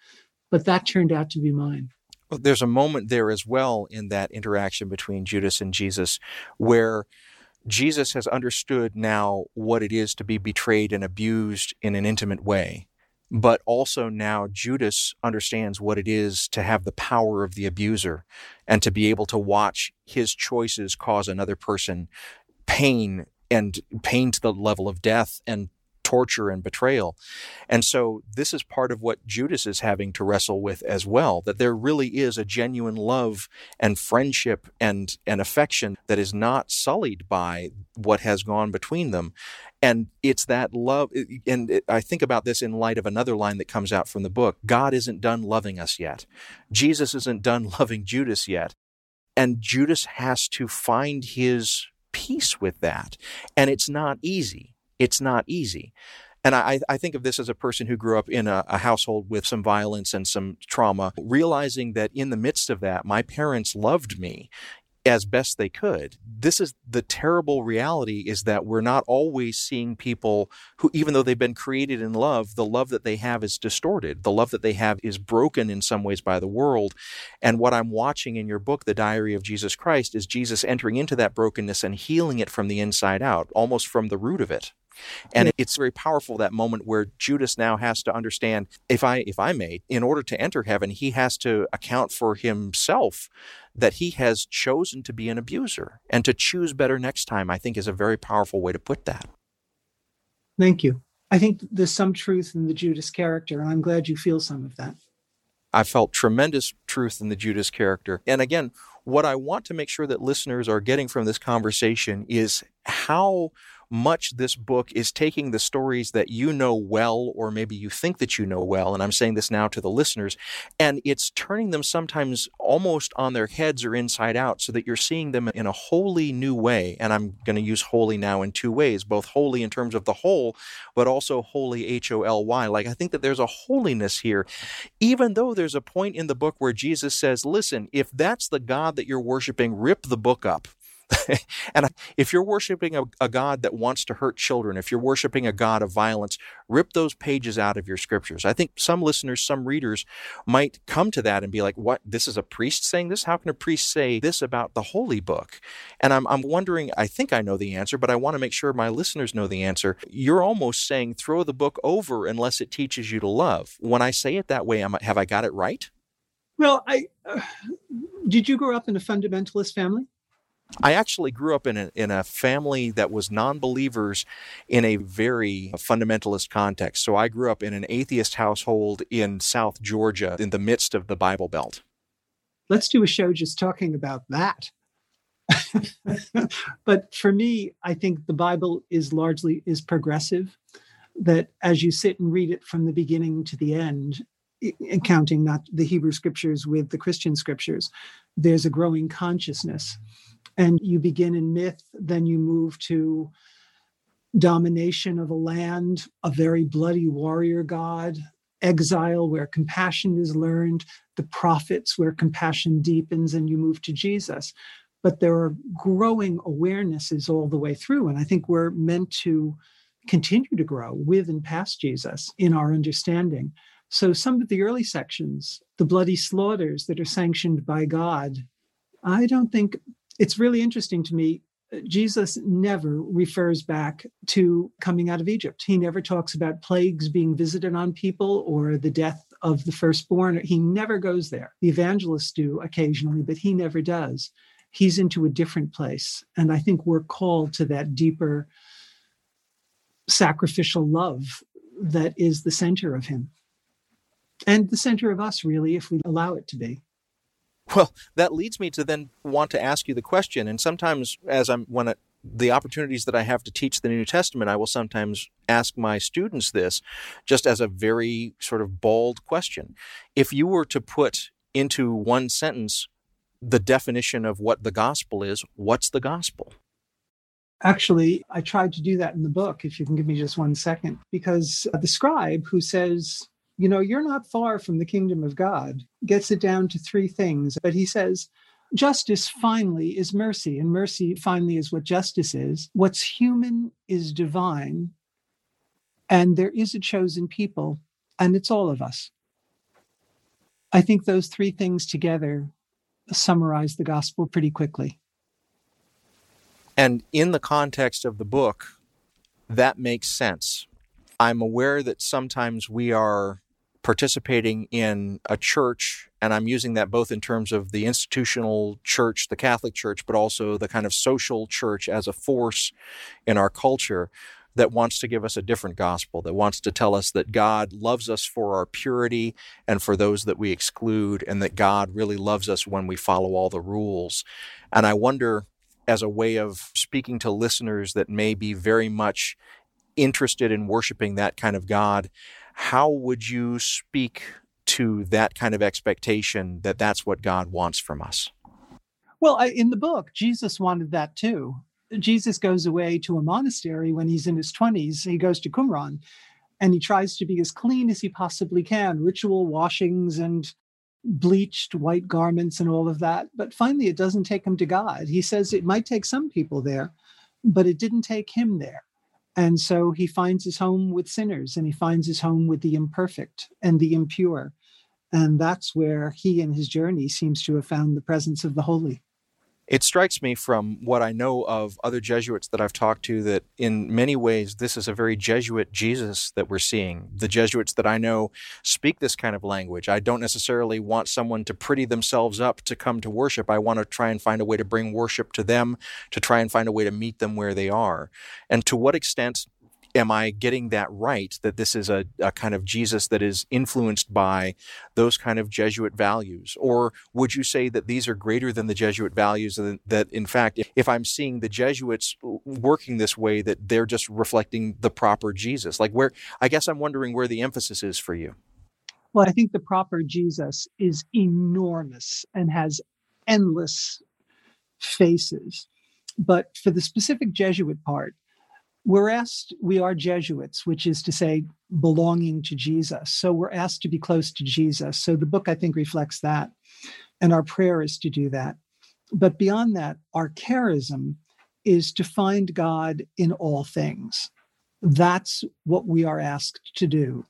But that turned out to be mine. Well, there's a moment there as well in that interaction between Judas and Jesus where Jesus has understood now what it is to be betrayed and abused in an intimate way. but also now Judas understands what it is to have the power of the abuser and to be able to watch his choices cause another person pain and pain to the level of death and torture and betrayal. And so this is part of what Judas is having to wrestle with as well, that there really is a genuine love and friendship and, and affection that is not sullied by what has gone between them. And it's that love. And I think about this in light of another line that comes out from the book God isn't done loving us yet. Jesus isn't done loving Judas yet. And Judas has to find his peace with that. And it's not easy it's not easy. And I, I, think of this as a person who grew up in a, a, household with some violence and some trauma, realizing that in the midst of that, my parents loved me as best they could. This is the terrible reality is that we're not always seeing people who, even though they've been created in love, the love that they have is distorted. The love that they have is broken in some ways by the world. And what I'm watching in your book, The Diary of Jesus Christ, is Jesus entering into that brokenness and healing it from the inside out, almost from the root of it. And it's very powerful that moment where Judas now has to understand if I if I may, in order to enter heaven, he has to account for himself that he has chosen to be an abuser. And to choose better next time, I think is a very powerful way to put that. Thank you. I think there's some truth in the Judas character, and I'm glad you feel some of that. I felt tremendous truth in the Judas character. And again, what I want to make sure that listeners are getting from this conversation is how much this book is taking the stories that you know well, or maybe you think that you know well, and I'm saying this now to the listeners, and it's turning them sometimes almost on their heads or inside out so that you're seeing them in a wholly new way. And I'm going to use holy now in two ways, both holy in terms of the whole, but also holy H O L Y. Like I think that there's a holiness here, even though there's a point in the book where Jesus says, listen, if that's the God that you're worshiping, rip the book up. and if you're worshiping a, a, God that wants to hurt children, if you're worshiping a God of violence, rip those pages out of your scriptures. I think some listeners, some readers might come to that and be like, what? This is a priest saying this? How can a priest say this about the holy book? And I'm, I'm wondering, I think I know the answer, but I want to make sure my listeners know the answer. You're almost saying throw the book over unless it teaches you to love. When I say it that way, am, have I got it right? Well, I uh, did you grow up in a fundamentalist family? I actually grew up in a, in a family that was non believers in a very fundamentalist context. So I grew up in an atheist household in South Georgia in the midst of the Bible Belt. Let's do a show just talking about that. but for me, I think the Bible is largely is progressive. That as you sit and read it from the beginning to the end, counting not the Hebrew scriptures with the Christian scriptures, there's a growing consciousness and you begin in myth, then you move to domination of a land, a very bloody warrior god, exile where compassion is learned, the prophets where compassion deepens, and you move to Jesus. But there are growing awarenesses all the way through. And I think we're meant to continue to grow with and past Jesus in our understanding. So some of the early sections, the bloody slaughters that are sanctioned by God, I don't think it's really interesting to me. Uh, Jesus never refers back to coming out of Egypt. He never talks about plagues being visited on people or the death of the firstborn. He never goes there. The evangelists do occasionally, but he never does. He's into a different place. And I think we're called to that deeper sacrificial love that is the center of him and the center of us, really, if we allow it to be. Well, that leads me to then want to ask you the question. And sometimes, as I'm when it, the opportunities that I have to teach the New Testament, I will sometimes ask my students this, just as a very sort of bald question. If you were to put into one sentence the definition of what the gospel is, what's the gospel? Actually, I tried to do that in the book, if you can give me just one second, because the scribe who says, you know, you're not far from the kingdom of God, gets it down to three things. But he says, justice finally is mercy, and mercy finally is what justice is. What's human is divine, and there is a chosen people, and it's all of us. I think those three things together summarize the gospel pretty quickly. And in the context of the book, that makes sense I'm aware that sometimes we are participating in a church, and I'm using that both in terms of the institutional church, the Catholic Church, but also the kind of social church as a force in our culture that wants to give us a different gospel, that wants to tell us that God loves us for our purity and for those that we exclude, and that God really loves us when we follow all the rules. And I wonder, as a way of speaking to listeners that may be very much interested in worshiping that kind of God, how would you speak to that kind of expectation that that's what God wants from us? Well, I, in the book, Jesus wanted that too. Jesus goes away to a monastery when he's in his 20s. He goes to Qumran and he tries to be as clean as he possibly can, ritual washings and bleached white garments and all of that. But finally, it doesn't take him to God. He says it might take some people there, but it didn't take him there. And so he finds his home with sinners and he finds his home with the imperfect and the impure. And that's where he in his journey seems to have found the presence of the holy. It strikes me from what I know of other Jesuits that I've talked to that in many ways this is a very Jesuit Jesus that we're seeing. The Jesuits that I know speak this kind of language. I don't necessarily want someone to pretty themselves up to come to worship. I want to try and find a way to bring worship to them, to try and find a way to meet them where they are. And to what extent am I getting that right? That this is a, a, kind of Jesus that is influenced by those kind of Jesuit values? Or would you say that these are greater than the Jesuit values? And that, in fact, if I'm seeing the Jesuits working this way, that they're just reflecting the proper Jesus? Like, where, I guess I'm wondering where the emphasis is for you. Well, I think the proper Jesus is enormous and has endless faces. But for the specific Jesuit part, we're asked, we are Jesuits, which is to say, belonging to Jesus. So we're asked to be close to Jesus. So the book, I think, reflects that. And our prayer is to do that. But beyond that, our charism is to find God in all things. That's what we are asked to do.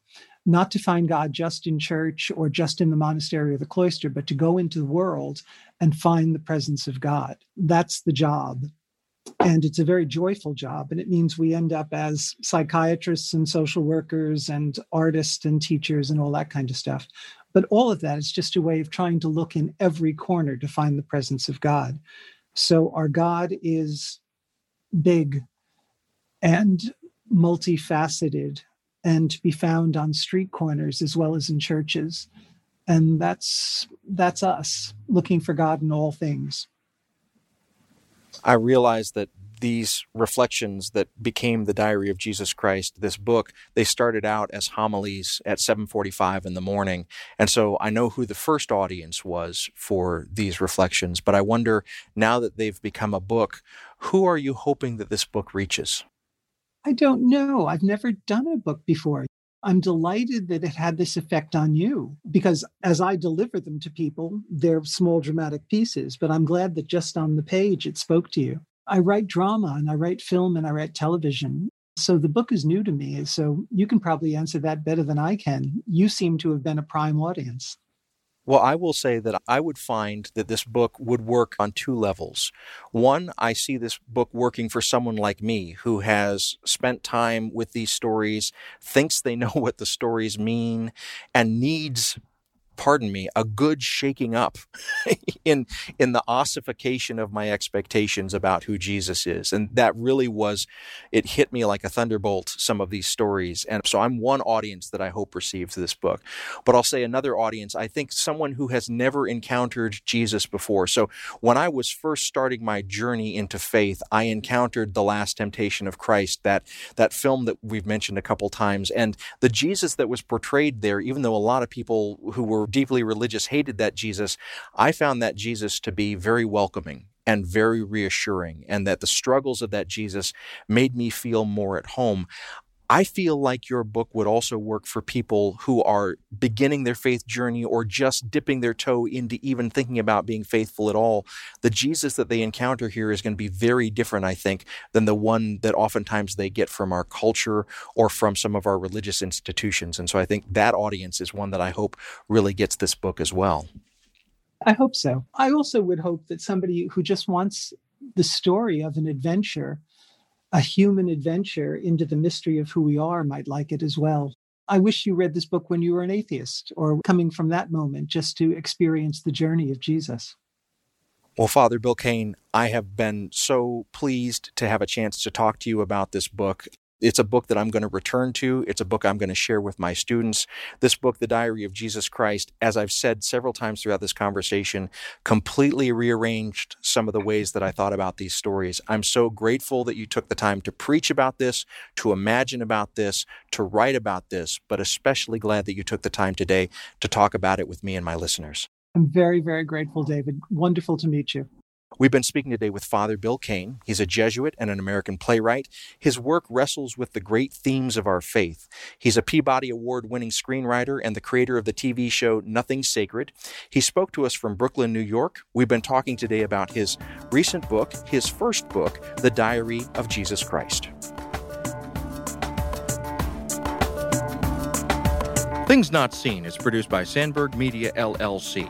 Not to find God just in church or just in the monastery or the cloister, but to go into the world and find the presence of God. That's the job and it's a very joyful job and it means we end up as psychiatrists and social workers and artists and teachers and all that kind of stuff. But all of that is just a way of trying to look in every corner to find the presence of god. So our god is big and multifaceted and to be found on street corners as well as in churches. And that's that's us looking for god in all things I realized that these reflections that became the diary of jesus christ this book they started out as homilies at 7.45 in the morning. And so i know who the first audience was for these reflections but i wonder now that they've become a book who are you hoping that this book reaches? I don't know. I've never done a book before I'm delighted that it had this effect on you because as I deliver them to people, they're small dramatic pieces, but I'm glad that just on the page it spoke to you. I write drama and I write film and I write television. So the book is new to me. So you can probably answer that better than I can. You seem to have been a prime audience. Well, I will say that I would find that this book would work on two levels. One, I see this book working for someone like me who has spent time with these stories, thinks they know what the stories mean, and needs pardon me, a good shaking up in in the ossification of my expectations about who Jesus is. And that really was it hit me like a thunderbolt some of these stories. And so I'm one audience that I hope receives this book. But I'll say another audience, I think someone who has never encountered Jesus before. So when I was first starting my journey into faith, I encountered The Last Temptation of Christ, that that film that we've mentioned a couple times and the Jesus that was portrayed there even though a lot of people who were deeply religious hated that Jesus, I found that Jesus to be very welcoming and very reassuring, and that the struggles of that Jesus made me feel more at home. I feel like your book would also work for people who are beginning their faith journey or just dipping their toe into even thinking about being faithful at all. The Jesus that they encounter here is going to be very different, I think, than the one that oftentimes they get from our culture or from some of our religious institutions. And so I think that audience is one that I hope really gets this book as well. I hope so. I also would hope that somebody who just wants the story of an adventure a human adventure into the mystery of who we are might like it as well. I wish you read this book when you were an atheist or coming from that moment just to experience the journey of Jesus. Well, Father Bill Cain, I have been so pleased to have a chance to talk to you about this book. It's a book that I'm going to return to. It's a book I'm going to share with my students. This book, The Diary of Jesus Christ, as I've said several times throughout this conversation, completely rearranged some of the ways that I thought about these stories. I'm so grateful that you took the time to preach about this, to imagine about this, to write about this, but especially glad that you took the time today to talk about it with me and my listeners. I'm very, very grateful, David. Wonderful to meet you. We've been speaking today with Father Bill Cain. He's a Jesuit and an American playwright. His work wrestles with the great themes of our faith. He's a Peabody Award winning screenwriter and the creator of the TV show Nothing Sacred. He spoke to us from Brooklyn, New York. We've been talking today about his recent book, his first book, The Diary of Jesus Christ. Things Not Seen is produced by Sandberg Media LLC.